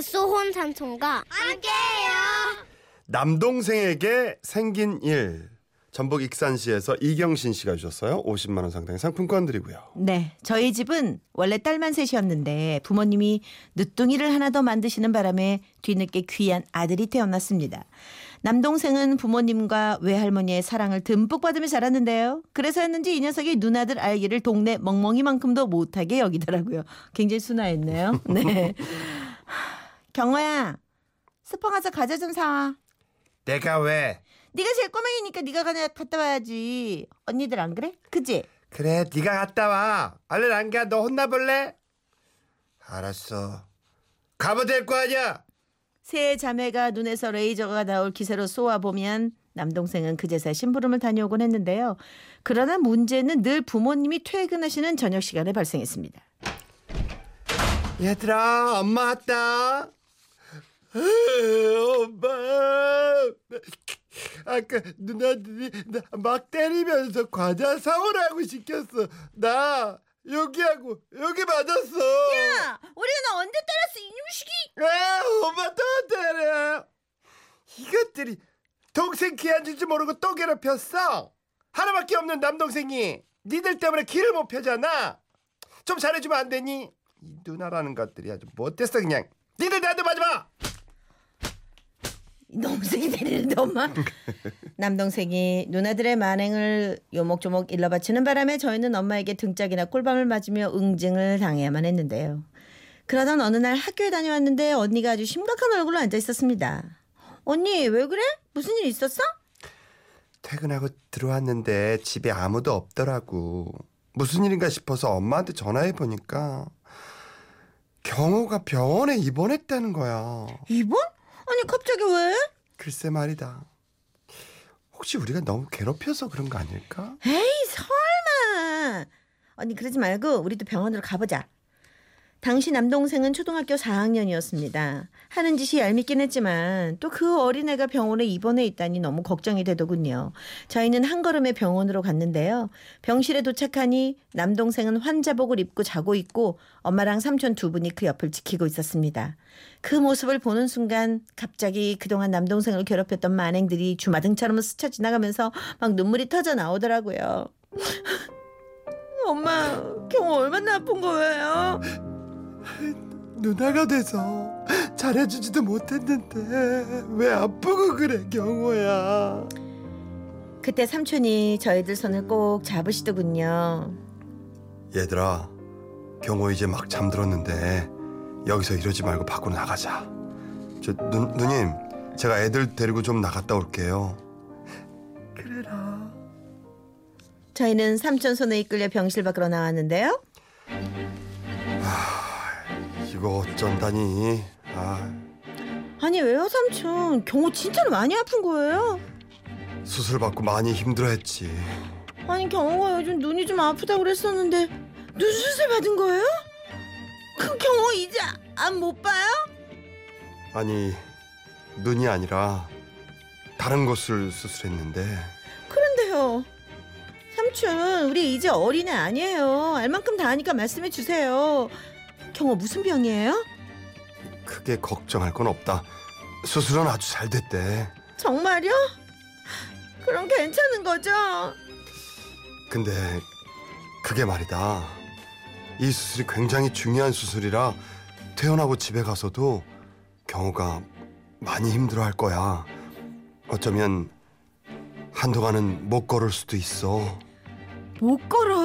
갓소혼 삼촌과 함께해요. 남동생에게 생긴 일. 전북 익산시에서 이경신 씨가 주셨어요. 50만 원 상당의 상품권 드리고요. 네, 저희 집은 원래 딸만 셋이었는데 부모님이 늦둥이를 하나 더 만드시는 바람에 뒤늦게 귀한 아들이 태어났습니다. 남동생은 부모님과 외할머니의 사랑을 듬뿍 받으며 자랐는데요. 그래서였는지 이 녀석이 누나들 알기를 동네 멍멍이만큼도 못하게 여기더라고요. 굉장히 순화했네요. 네. 경호야, 스파 가서 과자 좀 사와. 내가 왜? 네가 제일 꼬맹이니까 네가 가냐 갔다 와야지. 언니들 안 그래? 그지? 그래, 네가 갔다 와. 얼른 안 가. 너 혼나볼래? 알았어. 가면 될 거 아니야. 세 자매가 눈에서 레이저가 나올 기세로 쏘아보면 남동생은 그제서 심부름을 다녀오곤 했는데요. 그러나 문제는 늘 부모님이 퇴근하시는 저녁 시간에 발생했습니다. 얘들아, 엄마 왔다. 엄마. 아까 누나들이 나 막 때리면서 과자 사오라고 시켰어. 나 여기하고 여기 맞았어. 야, 우리가 너 언제 때렸어 이놈식이? 아, 엄마 또 때려. 이것들이 동생 귀한 줄줄 모르고 또 괴롭혔어. 하나밖에 없는 남동생이 니들 때문에 길을 못 펴잖아. 좀 잘해주면 안 되니? 이 누나라는 것들이 아주 못됐어 그냥. 니들 나한테 맞지 마. 동생이 때리는데 엄마. 남동생이 누나들의 만행을 요목조목 일러바치는 바람에 저희는 엄마에게 등짝이나 꿀밤을 맞으며 응징을 당해야만 했는데요. 그러던 어느 날 학교에 다녀왔는데 언니가 아주 심각한 얼굴로 앉아 있었습니다. 언니 왜 그래? 무슨 일 있었어? 퇴근하고 들어왔는데 집에 아무도 없더라고. 무슨 일인가 싶어서 엄마한테 전화해 보니까 경호가 병원에 입원했다는 거야. 입원? 아니 갑자기 왜? 글쎄 말이다. 혹시 우리가 너무 괴롭혀서 그런 거 아닐까? 에이 설마. 언니 그러지 말고 우리도 병원으로 가보자. 당시 남동생은 초등학교 4학년이었습니다. 하는 짓이 얄밉긴 했지만 또 그 어린애가 병원에 입원해 있다니 너무 걱정이 되더군요. 저희는 한 걸음에 병원으로 갔는데요. 병실에 도착하니 남동생은 환자복을 입고 자고 있고 엄마랑 삼촌 두 분이 그 옆을 지키고 있었습니다. 그 모습을 보는 순간 갑자기 그동안 남동생을 괴롭혔던 만행들이 주마등처럼 스쳐 지나가면서 막 눈물이 터져 나오더라고요. 엄마, 경호 얼마나 아픈 거예요? 누나가 돼서 잘해주지도 못했는데 왜 아프고 그래 경호야 그때 삼촌이 저희들 손을 꼭 잡으시더군요. 얘들아 경호 이제 막 잠들었는데 여기서 이러지 말고 밖으로 나가자 저 누, 누님 제가 애들 데리고 좀 나갔다 올게요 그래라 저희는 삼촌 손에 이끌려 병실 밖으로 나왔는데요. 이거 어쩐다니 아 아니 왜요 삼촌? 경호 진짜로 많이 아픈 거예요? 수술 받고 많이 힘들어했지 아니 경호가 요즘 눈이 좀 아프다 그랬었는데 눈 수술 받은 거예요? 그럼 경호 이제 안 못 봐요? 아니 눈이 아니라 다른 곳을 수술했는데 그런데요. 삼촌 우리 이제 어린애 아니에요. 알 만큼 다 아니까 말씀해 주세요. 경호 무슨 병이에요? 크게 걱정할 건 없다 수술은 아주 잘 됐대 정말요? 그럼 괜찮은 거죠? 근데 그게 말이다. 이 수술이 굉장히 중요한 수술이라 퇴원하고 집에 가서도 경호가 많이 힘들어 할 거야. 어쩌면 한동안은 못 걸을 수도 있어. 못 왜요?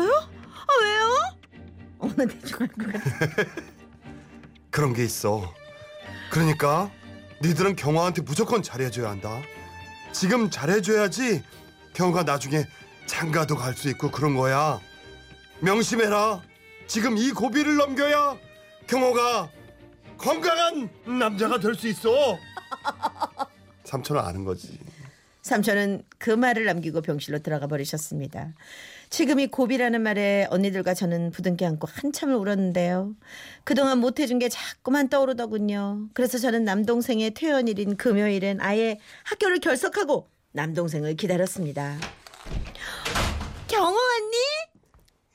어나 대충 알것 같아. 그런 게 있어. 그러니까 니들은 경호한테 무조건 잘해줘야 한다. 지금 잘해줘야지 경호가 나중에 장가도 갈 수 있고 그런 거야. 명심해라. 지금 이 고비를 넘겨야 경호가 건강한 남자가 될 수 있어. 삼촌은 아는 거지. 삼촌은 그 말을 남기고 병실로 들어가 버리셨습니다. 지금 이 고비라는 말에 언니들과 저는 부둥켜 안고 한참을 울었는데요. 그동안 못해준 게 자꾸만 떠오르더군요. 그래서 저는 남동생의 퇴원일인 금요일엔 아예 학교를 결석하고 남동생을 기다렸습니다. 경호 언니?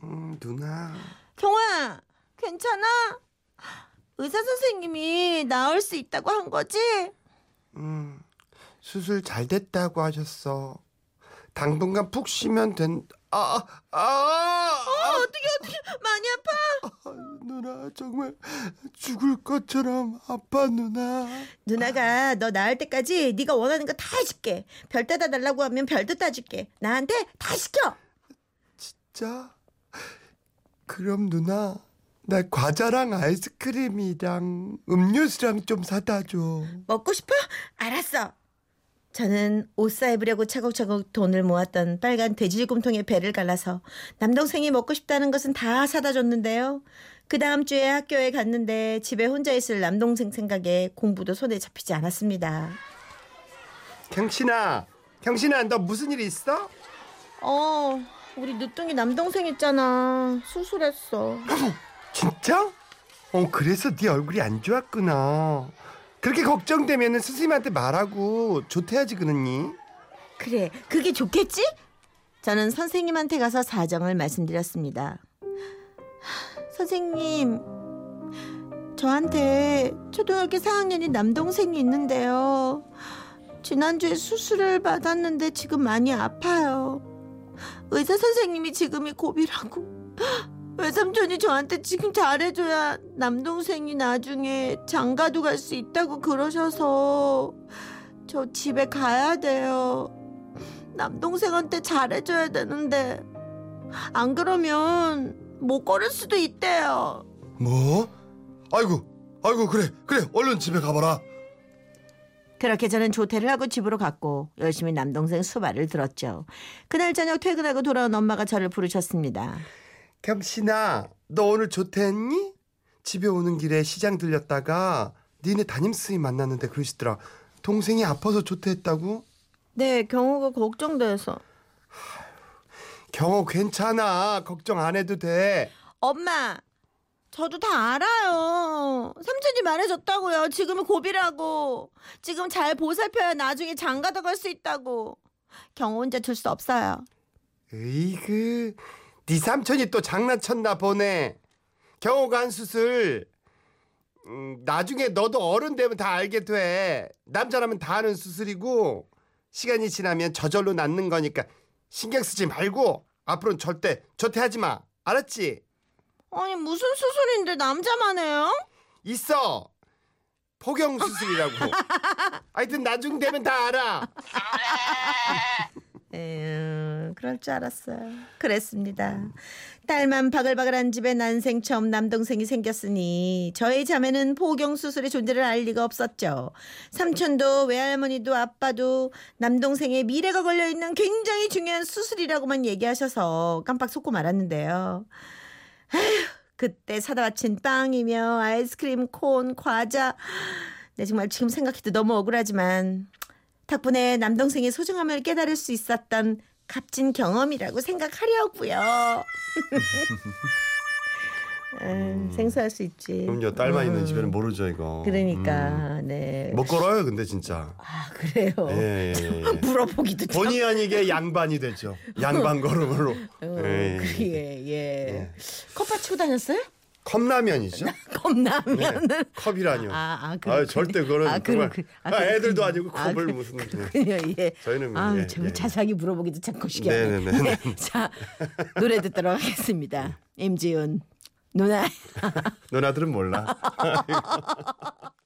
음, 누나. 경호야, 괜찮아? 의사 선생님이 나을 수 있다고 한 거지? 음, 수술 잘 됐다고 하셨어. 당분간 푹 쉬면 된. 아, 아, 아, 어떻게 어떻게 많이 아파? 아, 누나 정말 죽을 것처럼 아파 누나. 누나가 너 나을 때까지 네가 원하는 거 다 해줄게. 별 따다 달라고 하면 별도 따줄게. 나한테 다 시켜. 자, 그럼 누나 나 과자랑 아이스크림이랑 음료수랑 좀 사다 줘. 먹고 싶어? 알았어. 저는 옷 사입으려고 차곡차곡 돈을 모았던 빨간 돼지꿈통에 배를 갈라서 남동생이 먹고 싶다는 것은 다 사다 줬는데요. 그 다음 주에 학교에 갔는데 집에 혼자 있을 남동생 생각에 공부도 손에 잡히지 않았습니다. 경신아, 경신아, 너 무슨 일 있어? 어, 우리 늦둥이 남동생 있잖아. 수술했어. 진짜? 어, 그래서 네 얼굴이 안 좋았구나. 그렇게 걱정되면 선생님한테 말하고 좋대야지 그러니. 그래, 그게 좋겠지? 저는 선생님한테 가서 사정을 말씀드렸습니다. 하, 선생님, 저한테 초등학교 4학년인 남동생이 있는데요. 지난주에 수술을 받았는데 지금 많이 아파요. 의사 선생님이 지금이 고비라고. 외삼촌이 저한테 지금 잘해줘야 남동생이 나중에 장가도 갈 수 있다고 그러셔서 저 집에 가야 돼요. 남동생한테 잘해줘야 되는데 안 그러면 못 걸을 수도 있대요. 뭐? 아이고, 아이고 그래, 그래, 얼른 집에 가봐라. 그렇게 저는 조퇴를 하고 집으로 갔고 열심히 남동생 수발을 들었죠. 그날 저녁 퇴근하고 돌아온 엄마가 저를 부르셨습니다. 경신아, 너 오늘 조퇴했니? 집에 오는 길에 시장 들렸다가 니네 담임 스님 만났는데 그러시더라. 동생이 아파서 조퇴했다고? 네, 경호가 걱정돼서. 경호 괜찮아. 걱정 안 해도 돼. 엄마, 저도 다 알아요. 삼촌이 말해줬다고요. 지금은 고비라고. 지금 잘 보살펴야 나중에 장가도 갈 수 있다고. 경호 혼자 둘수 없어요. 으이그, 네 삼촌이 또 장난쳤나 보네. 경호가 한 수술. 음, 나중에 너도 어른 되면 다 알게 돼. 남자라면 다 하는 수술이고 시간이 지나면 저절로 낫는 거니까 신경 쓰지 말고 앞으로는 절대 조퇴하지 마. 알았지? 아니 무슨 수술인데 남자만 해요? 있어. 포경 수술이라고. 하여튼 나중 되면 다 알아. 에휴, 그럴 줄 알았어요. 그랬습니다. 딸만 바글바글한 집에 난생 처음 남동생이 생겼으니 저희 자매는 포경 수술의 존재를 알 리가 없었죠. 삼촌도 외할머니도 아빠도 남동생의 미래가 걸려 있는 굉장히 중요한 수술이라고만 얘기하셔서 깜빡 속고 말았는데요. 에휴, 그때 사다 바친 빵이며 아이스크림, 콘, 과자. 네, 정말 지금 생각해도 너무 억울하지만 덕분에 남동생의 소중함을 깨달을 수 있었던 값진 경험이라고 생각하려고요. 음, 생소할 수 있지. 그럼요. 딸만 있는 음, 집에는 모르죠 이거. 그러니까 네. 음. 못 걸어요 근데 진짜. 아 그래요. 예, 예, 예. 물어보기도 참. 본의 아니게 양반이 되죠. 양반 걸음으로. 어, 예, 예. 그게 예. 예. 컵밥 치고 다녔어요? 컵라면이죠. 컵라면은. 네. 컵이라뇨. 아, 아, 아, 그렇군요. 절대 그거는 아, 정말 그렇군- 아, 아, 애들도. 아니고 아, 컵을 그- 무슨 그렇군요. 예. 저희는 뭐, 아, 예, 참 예. 자세하게 물어보기도 참 거시기하네. 네네네. 네. 자, 노래 듣도록 하겠습니다. 임지훈 누나 누나들은 몰라.